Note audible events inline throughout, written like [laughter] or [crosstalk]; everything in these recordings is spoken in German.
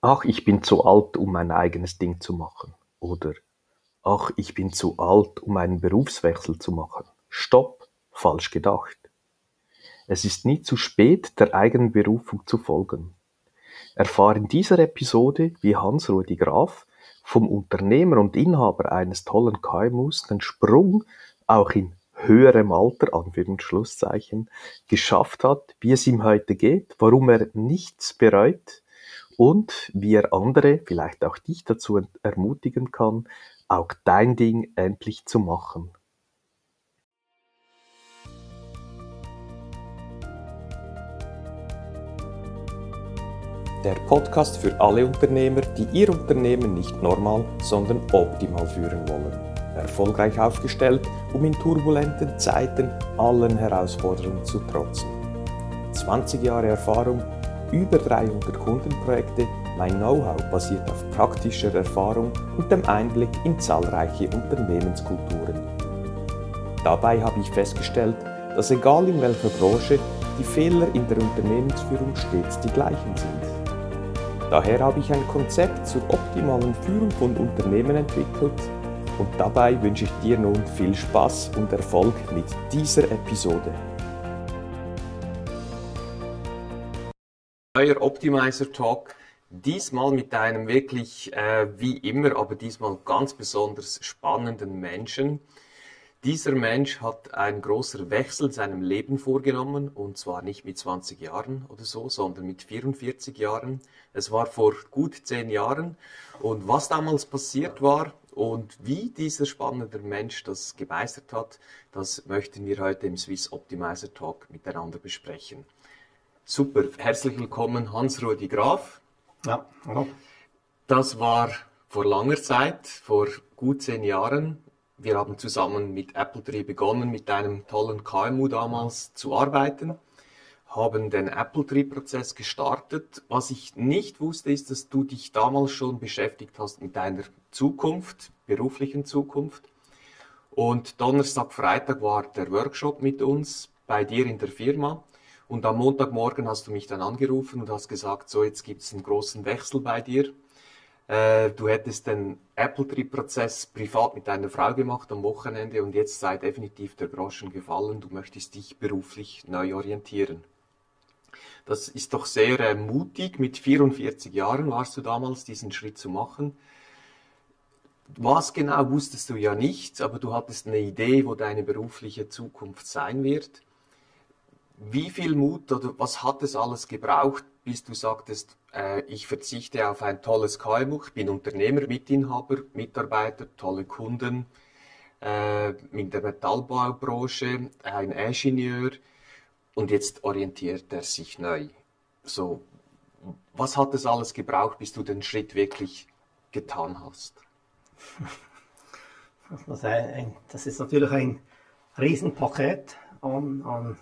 ach, ich bin zu alt, um mein eigenes Ding zu machen. Oder ach, ich bin zu alt, um einen Berufswechsel zu machen. Stopp, falsch gedacht. Es ist nie zu spät, der eigenen Berufung zu folgen. Erfahre in dieser Episode, wie Hans-Rudi Graf vom Unternehmer und Inhaber eines tollen KMUs den Sprung auch in höherem Alter, Anführungsschlusszeichen, geschafft hat, wie es ihm heute geht, warum er nichts bereut und wie er andere, vielleicht auch dich dazu ermutigen kann, auch dein Ding endlich zu machen. Der Podcast für alle Unternehmer, die ihr Unternehmen nicht normal, sondern optimal führen wollen. Erfolgreich aufgestellt, um in turbulenten Zeiten allen Herausforderungen zu trotzen. 20 Jahre Erfahrung, über 300 Kundenprojekte, mein Know-how basiert auf praktischer Erfahrung und dem Einblick in zahlreiche Unternehmenskulturen. Dabei habe ich festgestellt, dass egal in welcher Branche, die Fehler in der Unternehmensführung stets die gleichen sind. Daher habe ich ein Konzept zur optimalen Führung von Unternehmen entwickelt und dabei wünsche ich dir nun viel Spaß und Erfolg mit dieser Episode. Euer Optimizer Talk, diesmal mit einem wirklich äh, wie immer, aber diesmal ganz besonders spannenden Menschen. Dieser Mensch hat einen großen Wechsel in seinem Leben vorgenommen und zwar nicht mit 20 Jahren oder so, sondern mit 44 Jahren. Es war vor gut zehn Jahren und was damals passiert war und wie dieser spannende Mensch das gemeistert hat, das möchten wir heute im Swiss Optimizer Talk miteinander besprechen. Super, herzlich willkommen Hans-Rudi Graf. Ja, hallo. Das war vor langer Zeit, vor gut zehn Jahren wir haben zusammen mit Apple Tree begonnen, mit einem tollen KMU damals zu arbeiten, haben den Apple Tree Prozess gestartet. Was ich nicht wusste, ist, dass du dich damals schon beschäftigt hast mit deiner Zukunft, beruflichen Zukunft. Und Donnerstag, Freitag war der Workshop mit uns bei dir in der Firma. Und am Montagmorgen hast du mich dann angerufen und hast gesagt, so jetzt gibt es einen großen Wechsel bei dir. Äh, du hättest den Apple Tree-Prozess privat mit deiner Frau gemacht am Wochenende und jetzt sei definitiv der Groschen gefallen. Du möchtest dich beruflich neu orientieren. Das ist doch sehr äh, mutig. Mit 44 Jahren warst du damals, diesen Schritt zu machen. Was genau wusstest du ja nicht, aber du hattest eine Idee, wo deine berufliche Zukunft sein wird. Wie viel Mut oder was hat es alles gebraucht, bis du sagtest, äh, ich verzichte auf ein tolles KMU, ich bin Unternehmer, Mitinhaber, Mitarbeiter, tolle Kunden, äh, in der Metallbaubranche, ein Ingenieur und jetzt orientiert er sich neu. So, was hat es alles gebraucht, bis du den Schritt wirklich getan hast? [laughs] Das ist natürlich ein Riesenpaket an, an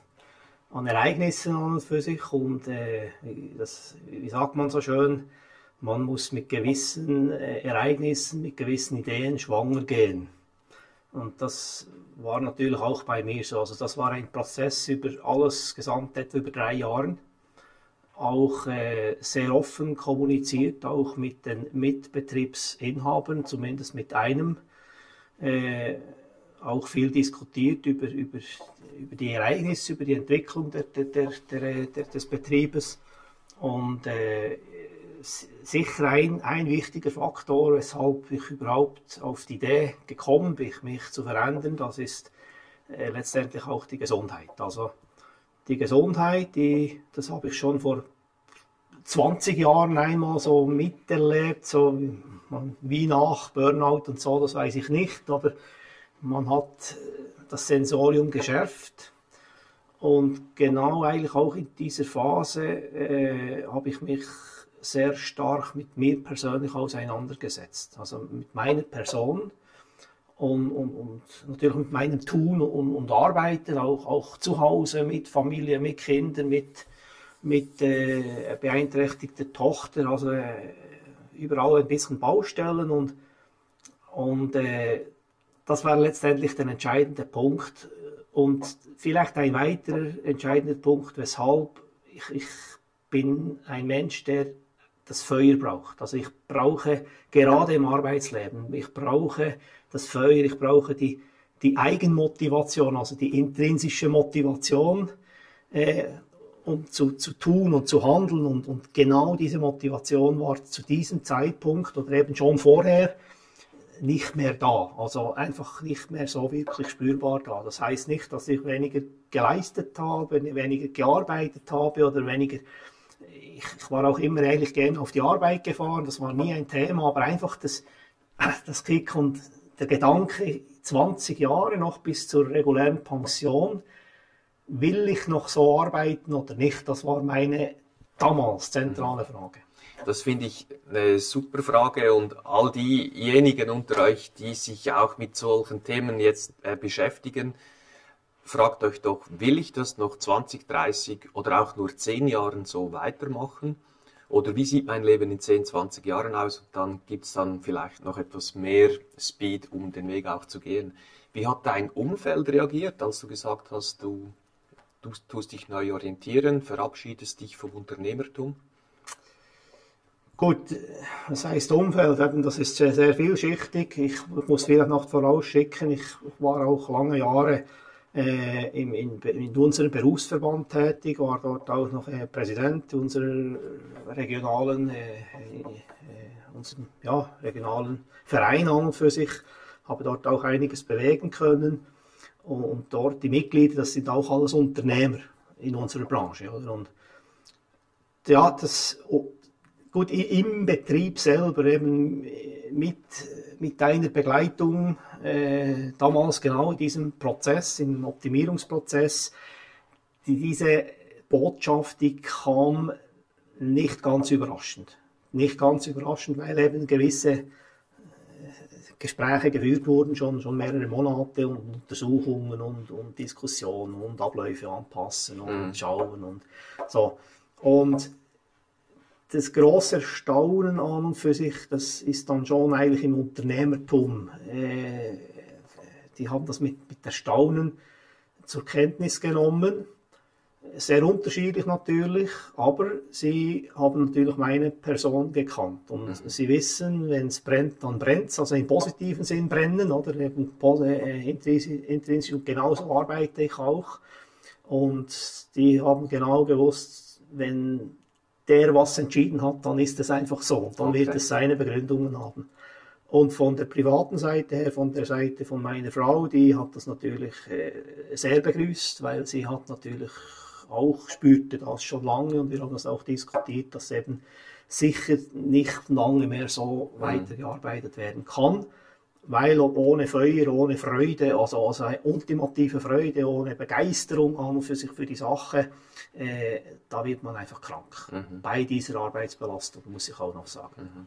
an Ereignissen an und für sich und äh, das, wie sagt man so schön, man muss mit gewissen äh, Ereignissen, mit gewissen Ideen schwanger gehen. Und das war natürlich auch bei mir so. Also das war ein Prozess über alles gesamt etwa über drei Jahren. Auch äh, sehr offen kommuniziert, auch mit den Mitbetriebsinhabern, zumindest mit einem. Äh, auch viel diskutiert über, über, über die Ereignisse, über die Entwicklung der, der, der, des Betriebes. Und äh, sicher ein, ein wichtiger Faktor, weshalb ich überhaupt auf die Idee gekommen bin, mich zu verändern, das ist äh, letztendlich auch die Gesundheit. Also die Gesundheit, die, das habe ich schon vor 20 Jahren einmal so miterlebt, so wie nach Burnout und so, das weiß ich nicht, aber man hat äh, das Sensorium geschärft und genau eigentlich auch in dieser Phase äh, habe ich mich sehr stark mit mir persönlich auseinandergesetzt. Also mit meiner Person und, und, und natürlich mit meinem Tun und, und, Arbeiten, auch, auch zu Hause mit Familie, mit Kindern, mit, mit äh, beeinträchtigter Tochter, also äh, überall ein bisschen Baustellen und, und äh, das war letztendlich der entscheidende Punkt. Und vielleicht ein weiterer entscheidender Punkt, weshalb ich, ich bin ein Mensch, der das Feuer braucht. Also ich brauche gerade im Arbeitsleben, ich brauche das Feuer, ich brauche die, die Eigenmotivation, also die intrinsische Motivation, äh, um zu, zu tun und zu handeln. Und, und genau diese Motivation war zu diesem Zeitpunkt oder eben schon vorher nicht mehr da. Also einfach nicht mehr so wirklich spürbar da. Das heißt nicht, dass ich weniger geleistet habe, weniger gearbeitet habe oder weniger. Ich, ich war auch immer eigentlich gerne auf die Arbeit gefahren, das war nie ein Thema, aber einfach das, das Kick und der Gedanke, 20 Jahre noch bis zur regulären Pension, will ich noch so arbeiten oder nicht? Das war meine damals zentrale Frage. Das finde ich eine super Frage und all diejenigen unter euch, die sich auch mit solchen Themen jetzt äh, beschäftigen, fragt euch doch, will ich das noch 20, 30 oder auch nur 10 Jahren so weitermachen? Oder wie sieht mein Leben in 10, 20 Jahren aus? Und dann gibt es dann vielleicht noch etwas mehr Speed, um den Weg auch zu gehen. Wie hat dein Umfeld reagiert, als du gesagt hast, du, du tust dich neu orientieren, verabschiedest dich vom Unternehmertum? Gut, das heißt Umfeld, das ist sehr, sehr vielschichtig. Ich muss vielleicht noch vorausschicken, ich war auch lange Jahre äh, in, in, in, unserem Berufsverband tätig, war dort auch noch äh, Präsident unserer regionalen, äh, äh unserem, ja, regionalen Verein an und für sich, habe dort auch einiges bewegen können. Und, und dort die Mitglieder, das sind auch alles Unternehmer in unserer Branche. Oder? Und ja, das Gut, im Betrieb selber eben mit, mit deiner Begleitung, äh, damals genau in diesem Prozess, im Optimierungsprozess, die, diese Botschaft, die kam nicht ganz überraschend. Nicht ganz überraschend, weil eben gewisse äh, Gespräche geführt wurden, schon, schon mehrere Monate und Untersuchungen und, und Diskussionen und Abläufe anpassen und mhm. schauen und so. Und das große Erstaunen an und für sich, das ist dann schon eigentlich im Unternehmertum. Äh, die haben das mit, mit Erstaunen zur Kenntnis genommen. Sehr unterschiedlich natürlich, aber sie haben natürlich meine Person gekannt. Und mhm. sie wissen, wenn es brennt, dann brennt es. Also im positiven Sinn brennen, oder eben äh, intrinsisch und genauso arbeite ich auch. Und die haben genau gewusst, wenn der was entschieden hat, dann ist es einfach so. Dann okay. wird es seine Begründungen haben. Und von der privaten Seite her, von der Seite von meiner Frau, die hat das natürlich äh, sehr begrüßt, weil sie hat natürlich auch spürte das schon lange und wir haben das auch diskutiert, dass eben sicher nicht lange mehr so mhm. weitergearbeitet werden kann weil ohne Feuer, ohne Freude, also, also eine ultimative Freude, ohne Begeisterung an und für sich für die Sache, äh, da wird man einfach krank. Mhm. Bei dieser Arbeitsbelastung, muss ich auch noch sagen. Mhm.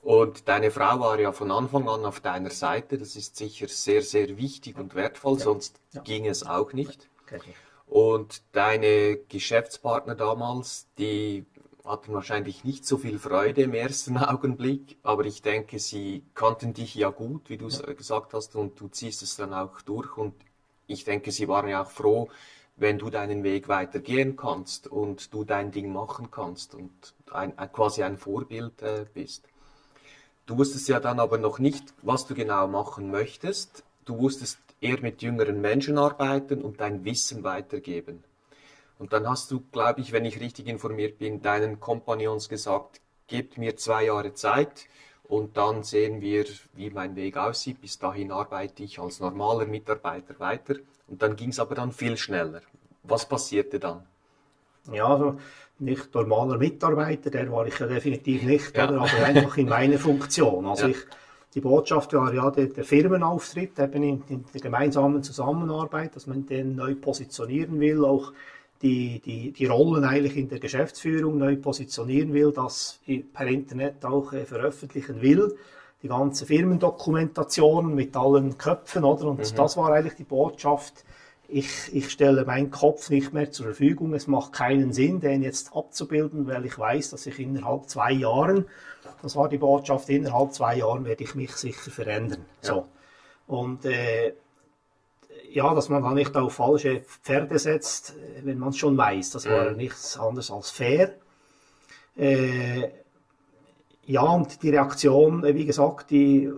Und deine Frau war ja von Anfang an auf deiner Seite. Das ist sicher sehr, sehr wichtig und wertvoll, ja. sonst ja. ging es auch nicht. Okay. Und deine Geschäftspartner damals, die hatten wahrscheinlich nicht so viel Freude im ersten [laughs] Augenblick, aber ich denke, sie kannten dich ja gut, wie du ja. gesagt hast, und du ziehst es dann auch durch. Und ich denke, sie waren ja auch froh, wenn du deinen Weg weitergehen kannst und du dein Ding machen kannst und ein, quasi ein Vorbild äh, bist. Du wusstest ja dann aber noch nicht, was du genau machen möchtest. Du wusstest eher mit jüngeren Menschen arbeiten und dein Wissen weitergeben. Und dann hast du, glaube ich, wenn ich richtig informiert bin, deinen Kompagnons gesagt, gebt mir zwei Jahre Zeit und dann sehen wir, wie mein Weg aussieht. Bis dahin arbeite ich als normaler Mitarbeiter weiter. Und dann ging es aber dann viel schneller. Was passierte dann? Ja, also nicht normaler Mitarbeiter, der war ich ja definitiv nicht, ja. Oder? aber einfach in meiner Funktion. Also ja. ich, die Botschaft war ja der, der Firmenauftritt, eben in, in, der gemeinsamen Zusammenarbeit, dass man den neu positionieren will, auch die, die, die Rollen eigentlich in der Geschäftsführung neu positionieren will, das per Internet auch äh, veröffentlichen will. Die ganze Firmendokumentation mit allen Köpfen, oder? Und mhm. das war eigentlich die Botschaft. Ich, ich stelle meinen Kopf nicht mehr zur Verfügung. Es macht keinen Sinn, den jetzt abzubilden, weil ich weiß, dass ich innerhalb zwei Jahren, das war die Botschaft, innerhalb zwei Jahren werde ich mich sicher verändern. Ja. So. Und äh, ja, dass man da nicht auf falsche Pferde setzt, wenn man es schon weiß. Das war mhm. nichts anderes als fair. Äh, ja, und die Reaktion, äh, wie gesagt, die,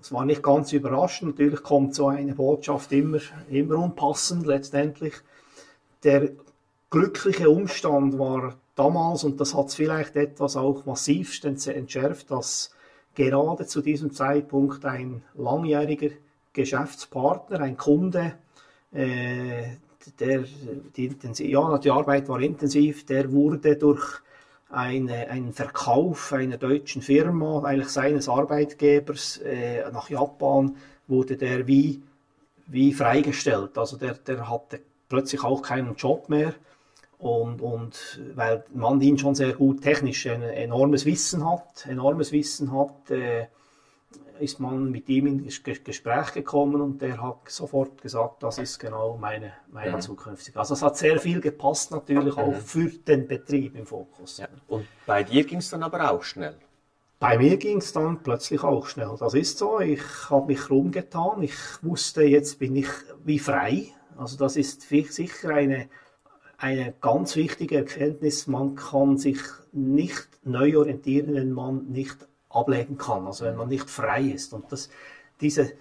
es war nicht ganz überraschend. Natürlich kommt so eine Botschaft immer, immer unpassend letztendlich. Der glückliche Umstand war damals, und das hat es vielleicht etwas auch massivst entschärft, dass gerade zu diesem Zeitpunkt ein langjähriger Geschäftspartner, ein Kunde, äh, der, die, ja, die Arbeit war intensiv, der wurde durch eine, einen Verkauf einer deutschen Firma, eigentlich seines Arbeitgebers äh, nach Japan, wurde der wie, wie freigestellt. Also der, der hatte plötzlich auch keinen Job mehr und, und weil man ihn schon sehr gut technisch ein enormes Wissen hat, enormes Wissen hat, äh, ist man mit ihm in Gespräch gekommen und der hat sofort gesagt, das ist genau meine, meine ja. zukünftige. Also es hat sehr viel gepasst natürlich auch für den Betrieb im Fokus. Ja. Und bei dir ging es dann aber auch schnell? Bei mir ging es dann plötzlich auch schnell. Das ist so. Ich habe mich rumgetan. Ich wusste, jetzt bin ich wie frei. Also das ist sicher eine eine ganz wichtige Erkenntnis, man kann sich nicht neu orientieren, wenn man nicht ablegen kann, also wenn man nicht frei ist. Und das, diese,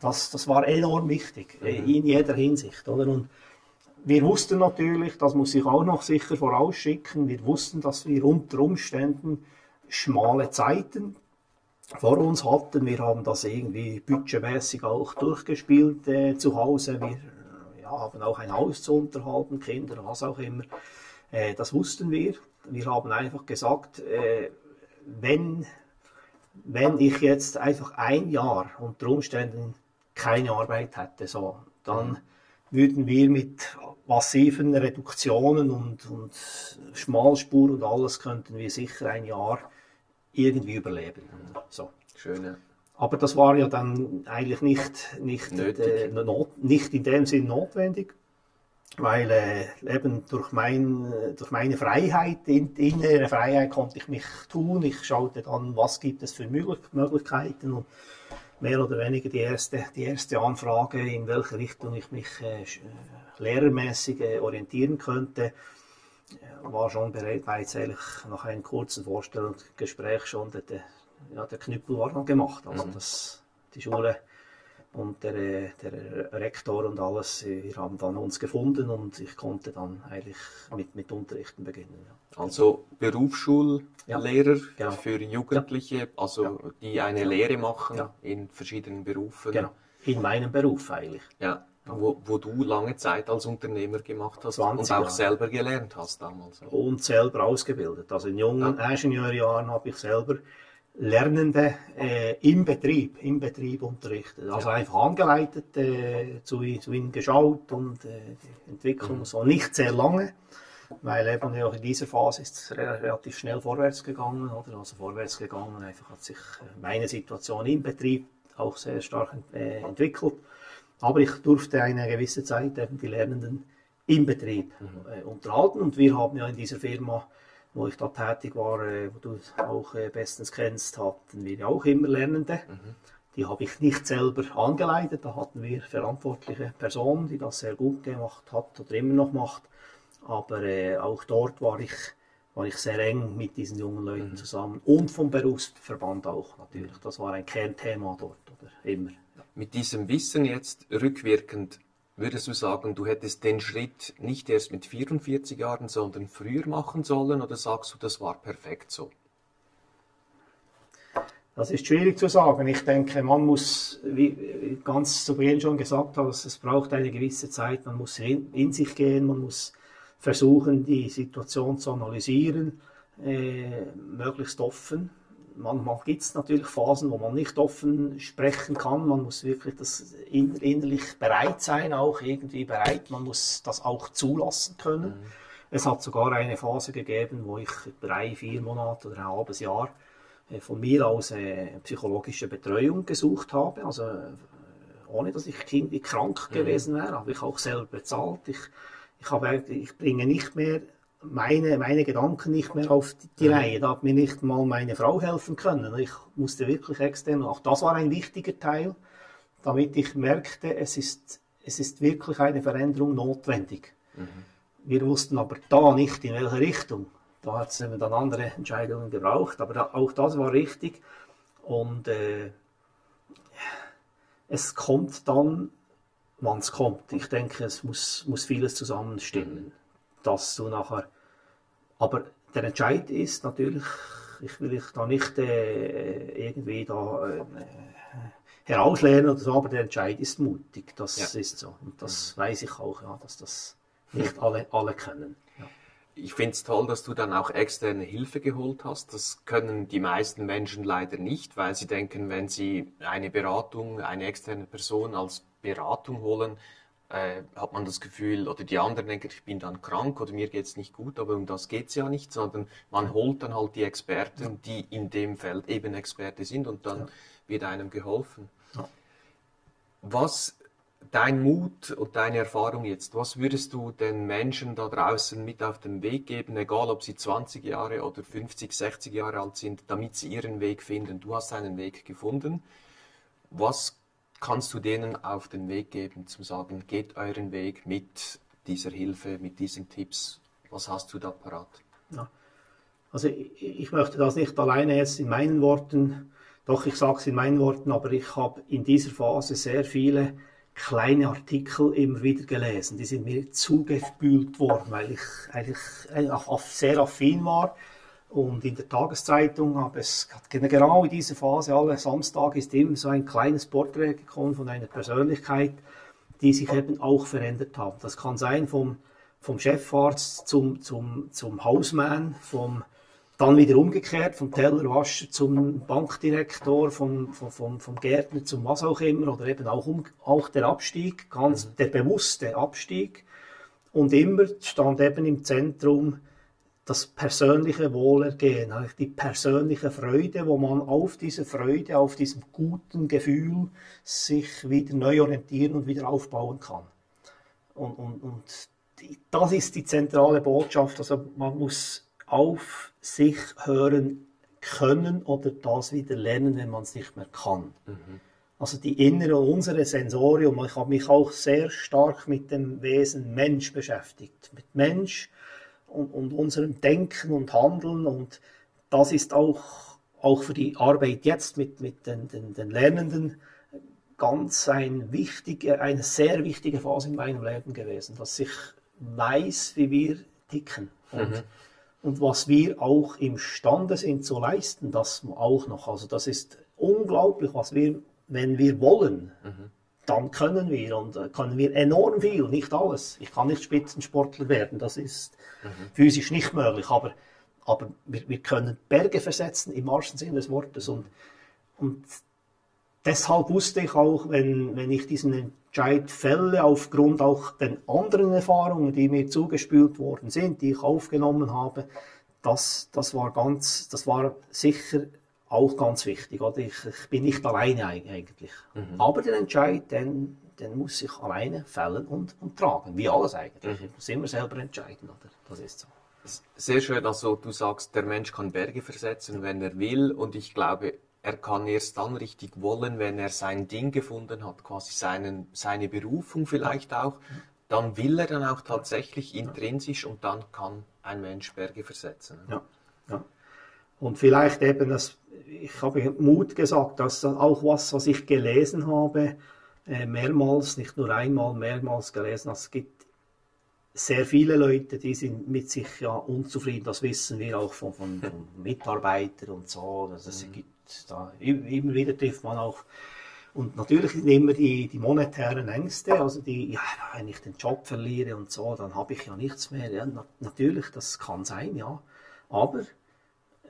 das, das war enorm wichtig, äh, in jeder Hinsicht. Oder? Und wir wussten natürlich, das muss ich auch noch sicher vorausschicken, wir wussten, dass wir unter Umständen schmale Zeiten vor uns hatten. Wir haben das irgendwie budgetmäßig auch durchgespielt äh, zu Hause. Wir ja, haben auch ein Haus zu unterhalten, Kinder, was auch immer. Äh, das wussten wir. Wir haben einfach gesagt, äh, wenn, wenn ich jetzt einfach ein Jahr unter Umständen keine Arbeit hätte, so, dann würden wir mit massiven Reduktionen und, und Schmalspur und alles könnten wir sicher ein Jahr irgendwie überleben. So. Schön, aber das war ja dann eigentlich nicht, nicht, äh, not, nicht in dem Sinn notwendig, weil äh, eben durch, mein, durch meine Freiheit, in, innere Freiheit konnte ich mich tun. Ich schaute dann, was gibt es für Möglichkeiten und mehr oder weniger die erste, die erste Anfrage, in welche Richtung ich mich äh, lehrermäßig äh, orientieren könnte, äh, war schon bereits eigentlich nach einem kurzen Vorstellungsgespräch schon der, der ja, der Knüppel war noch gemacht. Also mhm. das, die Schule und der, der Rektor und alles, wir haben dann uns gefunden und ich konnte dann eigentlich mit, mit Unterrichten beginnen. Ja. Also Berufsschullehrer ja, genau. für Jugendliche, ja. also die eine Lehre machen in verschiedenen Berufen. Genau, in meinem Beruf eigentlich. Ja. Wo, wo, du lange Zeit als Unternehmer gemacht hast und auch Jahre. selber gelernt hast damals. Und selber ausgebildet. Also in jungen ja. Ingenieurjahren habe ich selber Lernende äh, im Betrieb, im Betrieb unterrichtet. Also ja. einfach angeleitet, äh, zu, zu, ihnen geschaut und äh, die Entwicklung mhm. so nicht sehr lange, weil eben auch in dieser Phase ist es relativ schnell vorwärts gegangen, oder? Also vorwärts gegangen, einfach hat sich äh, meine Situation im Betrieb auch sehr stark äh, entwickelt. Aber ich durfte eine gewisse Zeit eben die Lernenden im Betrieb mhm. Äh, unterhalten und wir haben ja in dieser Firma wo ich da tätig war, äh, wo du auch äh, bestens kennst, hatten wir ja auch immer Lernende. Mhm. Die habe ich nicht selber angeleitet, da hatten wir verantwortliche Personen, die das sehr gut gemacht hat oder immer noch macht. Aber äh, auch dort war ich, war ich sehr eng mit diesen jungen Leuten mhm. zusammen und vom Berufsverband auch natürlich. Das war ein Kernthema dort oder immer. Ja. Mit diesem Wissen jetzt rückwirkend Würdest du sagen, du hättest den Schritt nicht erst mit 44 Jahren, sondern früher machen sollen oder sagst du, das war perfekt so? Das ist schwierig zu sagen. Ich denke, man muss, wie ganz zu Beginn schon gesagt habe, es braucht eine gewisse Zeit, man muss in, in sich gehen, man muss versuchen, die Situation zu analysieren, äh, möglichst offen manchmal gibt es natürlich Phasen, wo man nicht offen sprechen kann. Man muss wirklich das innerlich bereit sein, auch irgendwie bereit. Man muss das auch zulassen können. Mhm. Es hat sogar eine Phase gegeben, wo ich drei, vier Monate oder ein halbes Jahr äh, von mir aus äh, psychologische Betreuung gesucht habe. Also äh, ohne dass ich kind krank mhm. gewesen wäre, habe ich auch selber bezahlt. Ich, ich, habe, ich bringe nicht mehr meine, meine Gedanken nicht mehr auf die, mhm. Reihe. Da hat mir nicht mal meine Frau helfen können. Ich musste wirklich extern, auch das war ein wichtiger Teil, damit ich merkte, es ist, es ist wirklich eine Veränderung notwendig. Mhm. Wir wussten aber da nicht, in welche Richtung. da hat es dann andere Entscheidungen gebraucht, aber da, auch das war richtig. Und äh, es kommt dann, wann es kommt. Ich denke, es muss, muss vieles zusammenstimmen, dass du nachher. Aber der Entscheid ist natürlich, ich will ich da nicht äh, irgendwie da äh, herauslernen oder so, aber der Entscheid ist mutig. Das ja. ist so. Und das mhm. weiß ich auch, ja, dass das nicht alle, alle können. Ja. Ich finde es toll, dass du dann auch externe Hilfe geholt hast. Das können die meisten Menschen leider nicht, weil sie denken, wenn sie eine Beratung, eine externe Person als Beratung holen, äh, hat man das Gefühl, oder die anderen denken, ich bin dann krank oder mir geht es nicht gut, aber um das geht es ja nicht, sondern man holt dann halt die Experten, die in dem Feld eben Experte sind und dann ja. wird einem geholfen. Ja. Was dein Mut und deine Erfahrung jetzt, was würdest du den Menschen da draußen mit auf den Weg geben, egal ob sie 20 Jahre oder 50, 60 Jahre alt sind, damit sie ihren Weg finden? Du hast einen Weg gefunden. Was kannst du denen auf den Weg geben, zu sagen, geht euren Weg mit dieser Hilfe, mit diesen Tipps? Was hast du da parat? Ja. Also ich, ich möchte das nicht alleine jetzt in meinen Worten, doch ich sage es in meinen Worten, aber ich habe in dieser Phase sehr viele kleine Artikel immer wieder gelesen. Die sind mir zugespült worden, weil ich eigentlich sehr affin war und in der Tageszeitung habe es genau in dieser Phase, alle Samstag ist immer so ein kleines Porträt gekommen von einer Persönlichkeit, die sich eben auch verändert hat. Das kann sein vom, vom Chefarzt zum, zum, zum Hausmann, vom, dann wieder umgekehrt, vom Tellerwascher zum Bankdirektor, vom, vom, vom, vom Gärtner zum was auch immer, oder eben auch, um, auch der Abstieg, ganz mhm. der bewusste Abstieg. Und immer stand eben im Zentrum das persönliche Wohlergehen, die persönliche Freude, wo man auf diese Freude, auf diesem guten Gefühl sich wieder neu orientieren und wieder aufbauen kann. Und, und, und das ist die zentrale Botschaft. Also man muss auf sich hören können oder das wieder lernen, wenn man es nicht mehr kann. Mhm. Also die innere, unsere Sensorium, ich habe mich auch sehr stark mit dem Wesen Mensch beschäftigt. Mit Mensch, und, und unserem Denken und Handeln. Und das ist auch, auch für die Arbeit jetzt mit, mit den, den, den Lernenden ganz ein wichtige, eine sehr wichtige Phase in meinem Leben gewesen, dass ich weiß, wie wir ticken und, mhm. und was wir auch imstande sind zu leisten, das auch noch. Also das ist unglaublich, was wir, wenn wir wollen, mhm dann können wir und äh, können wir enorm viel, nicht alles. Ich kann nicht Spitzensportler werden, das ist mhm. physisch nicht möglich, aber, aber wir, wir, können Berge versetzen im wahrsten Sinne des Wortes und, und deshalb wusste ich auch, wenn, wenn ich diesen Entscheid fälle, aufgrund auch den anderen Erfahrungen, die mir zugespült worden sind, die ich aufgenommen habe, das, das war ganz, das war sicher auch ganz wichtig. Oder? Ich, ich bin nicht alleine eigentlich. Mhm. Aber den Entscheid, den, den muss ich alleine fällen und, und tragen. Wie alles eigentlich. Mhm. Ich muss immer selber entscheiden. Oder? Das ist so. Sehr schön, also du sagst, der Mensch kann Berge versetzen, wenn er will. Und ich glaube, er kann erst dann richtig wollen, wenn er sein Ding gefunden hat, quasi seinen, seine Berufung vielleicht auch. Dann will er dann auch tatsächlich intrinsisch und dann kann ein Mensch Berge versetzen. Ja, ja. Und vielleicht eben, das, ich habe Mut gesagt, dass auch was, was ich gelesen habe, äh, mehrmals, nicht nur einmal, mehrmals gelesen, es gibt sehr viele Leute, die sind mit sich ja unzufrieden, das wissen wir auch von, von, von [laughs] Mitarbeitern und so, dass es mhm. gibt, da, immer wieder trifft man auch und natürlich sind immer die, die monetären Ängste, also die, ja, wenn ich den Job verliere und so, dann habe ich ja nichts mehr. Ja, na, natürlich, das kann sein, ja. Aber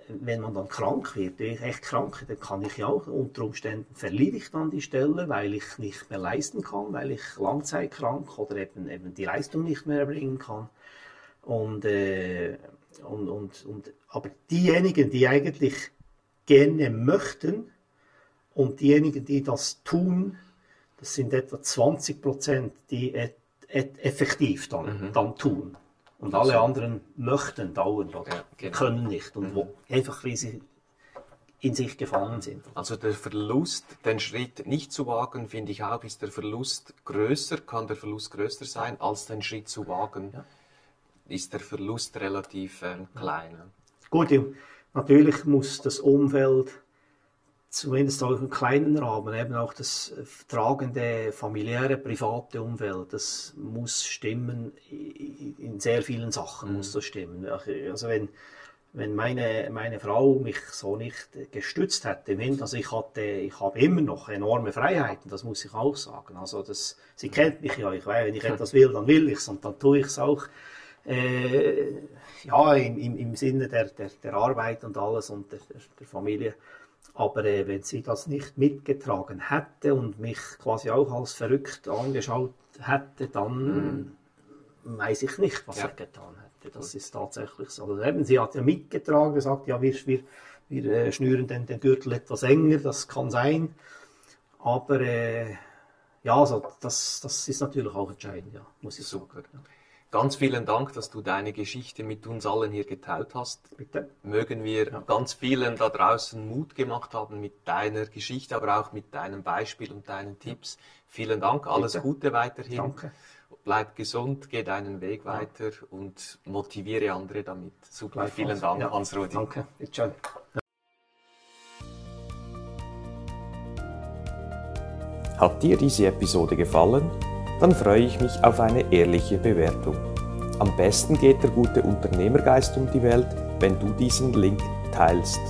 wenn man dann krank wird, echt krank, dann kann ich ja auch unter Umständen verliere ich dann die Stelle, weil ich nicht mehr leisten kann, weil ich langzeitkrank oder eben, eben die Leistung nicht mehr erbringen kann. Und, äh, und, und, und, aber diejenigen, die eigentlich gerne möchten und diejenigen, die das tun, das sind etwa 20 Prozent, die et, et effektiv dann, mhm. dann tun. Und alle so. anderen möchten dauernd oder ja, genau. können nicht. Und mhm. wo, einfach weil sie in sich gefangen sind. Also der Verlust, den Schritt nicht zu wagen, finde ich auch, ist der Verlust größer, kann der Verlust größer sein, als den Schritt zu wagen, ja. ist der Verlust relativ ähm, klein. Gut, natürlich muss das Umfeld zumindest auch im kleinen Rahmen, eben auch das tragende familiäre, private Umfeld, das muss stimmen, in sehr vielen Sachen mhm. muss das stimmen. Also wenn, wenn meine, meine Frau mich so nicht gestützt hätte, also ich hatte, ich habe immer noch enorme Freiheiten, das muss ich auch sagen. Also das, sie kennt mich ja, ich weiß, wenn ich etwas will, dann will ich es und dann tue ich es auch. Äh, ja, im, im, im Sinne der, der, der Arbeit und alles und der, der Familie. Aber äh, wenn sie das nicht mitgetragen hätte und mich quasi auch als verrückt angeschaut hätte, dann mhm. weiß ich nicht, was ja. er getan hätte. Das ist tatsächlich so. Also eben, sie hat ja mitgetragen, gesagt, ja, wir, wir, wir äh, schnüren den, den Gürtel etwas enger, das kann sein. Aber äh, ja, also das, das ist natürlich auch entscheidend, ja, muss ich Super. sagen. Ja. Ganz vielen Dank, dass du deine Geschichte mit uns allen hier geteilt hast. Bitte. Mögen wir ja. ganz vielen da draußen Mut gemacht haben mit deiner Geschichte, aber auch mit deinem Beispiel und deinen Tipps. Vielen Dank, alles Bitte. Gute weiterhin. Danke. Bleib gesund, geh deinen Weg ja. weiter und motiviere andere damit. Super, Bleib vielen Dank, ja. Hans-Rudi. Danke, bitte Hat dir diese Episode gefallen? Dann freue ich mich auf eine ehrliche Bewertung. Am besten geht der gute Unternehmergeist um die Welt, wenn du diesen Link teilst.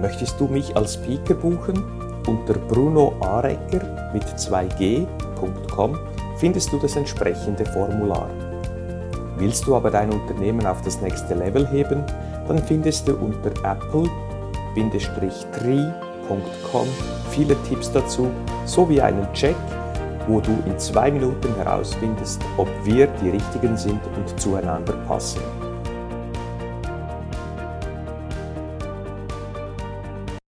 Möchtest du mich als Speaker buchen? Unter brunoarecker mit 2g.com findest du das entsprechende Formular. Willst du aber dein Unternehmen auf das nächste Level heben, dann findest du unter apple-tree.com viele Tipps dazu sowie einen Check wo du in zwei Minuten herausfindest, ob wir die Richtigen sind und zueinander passen.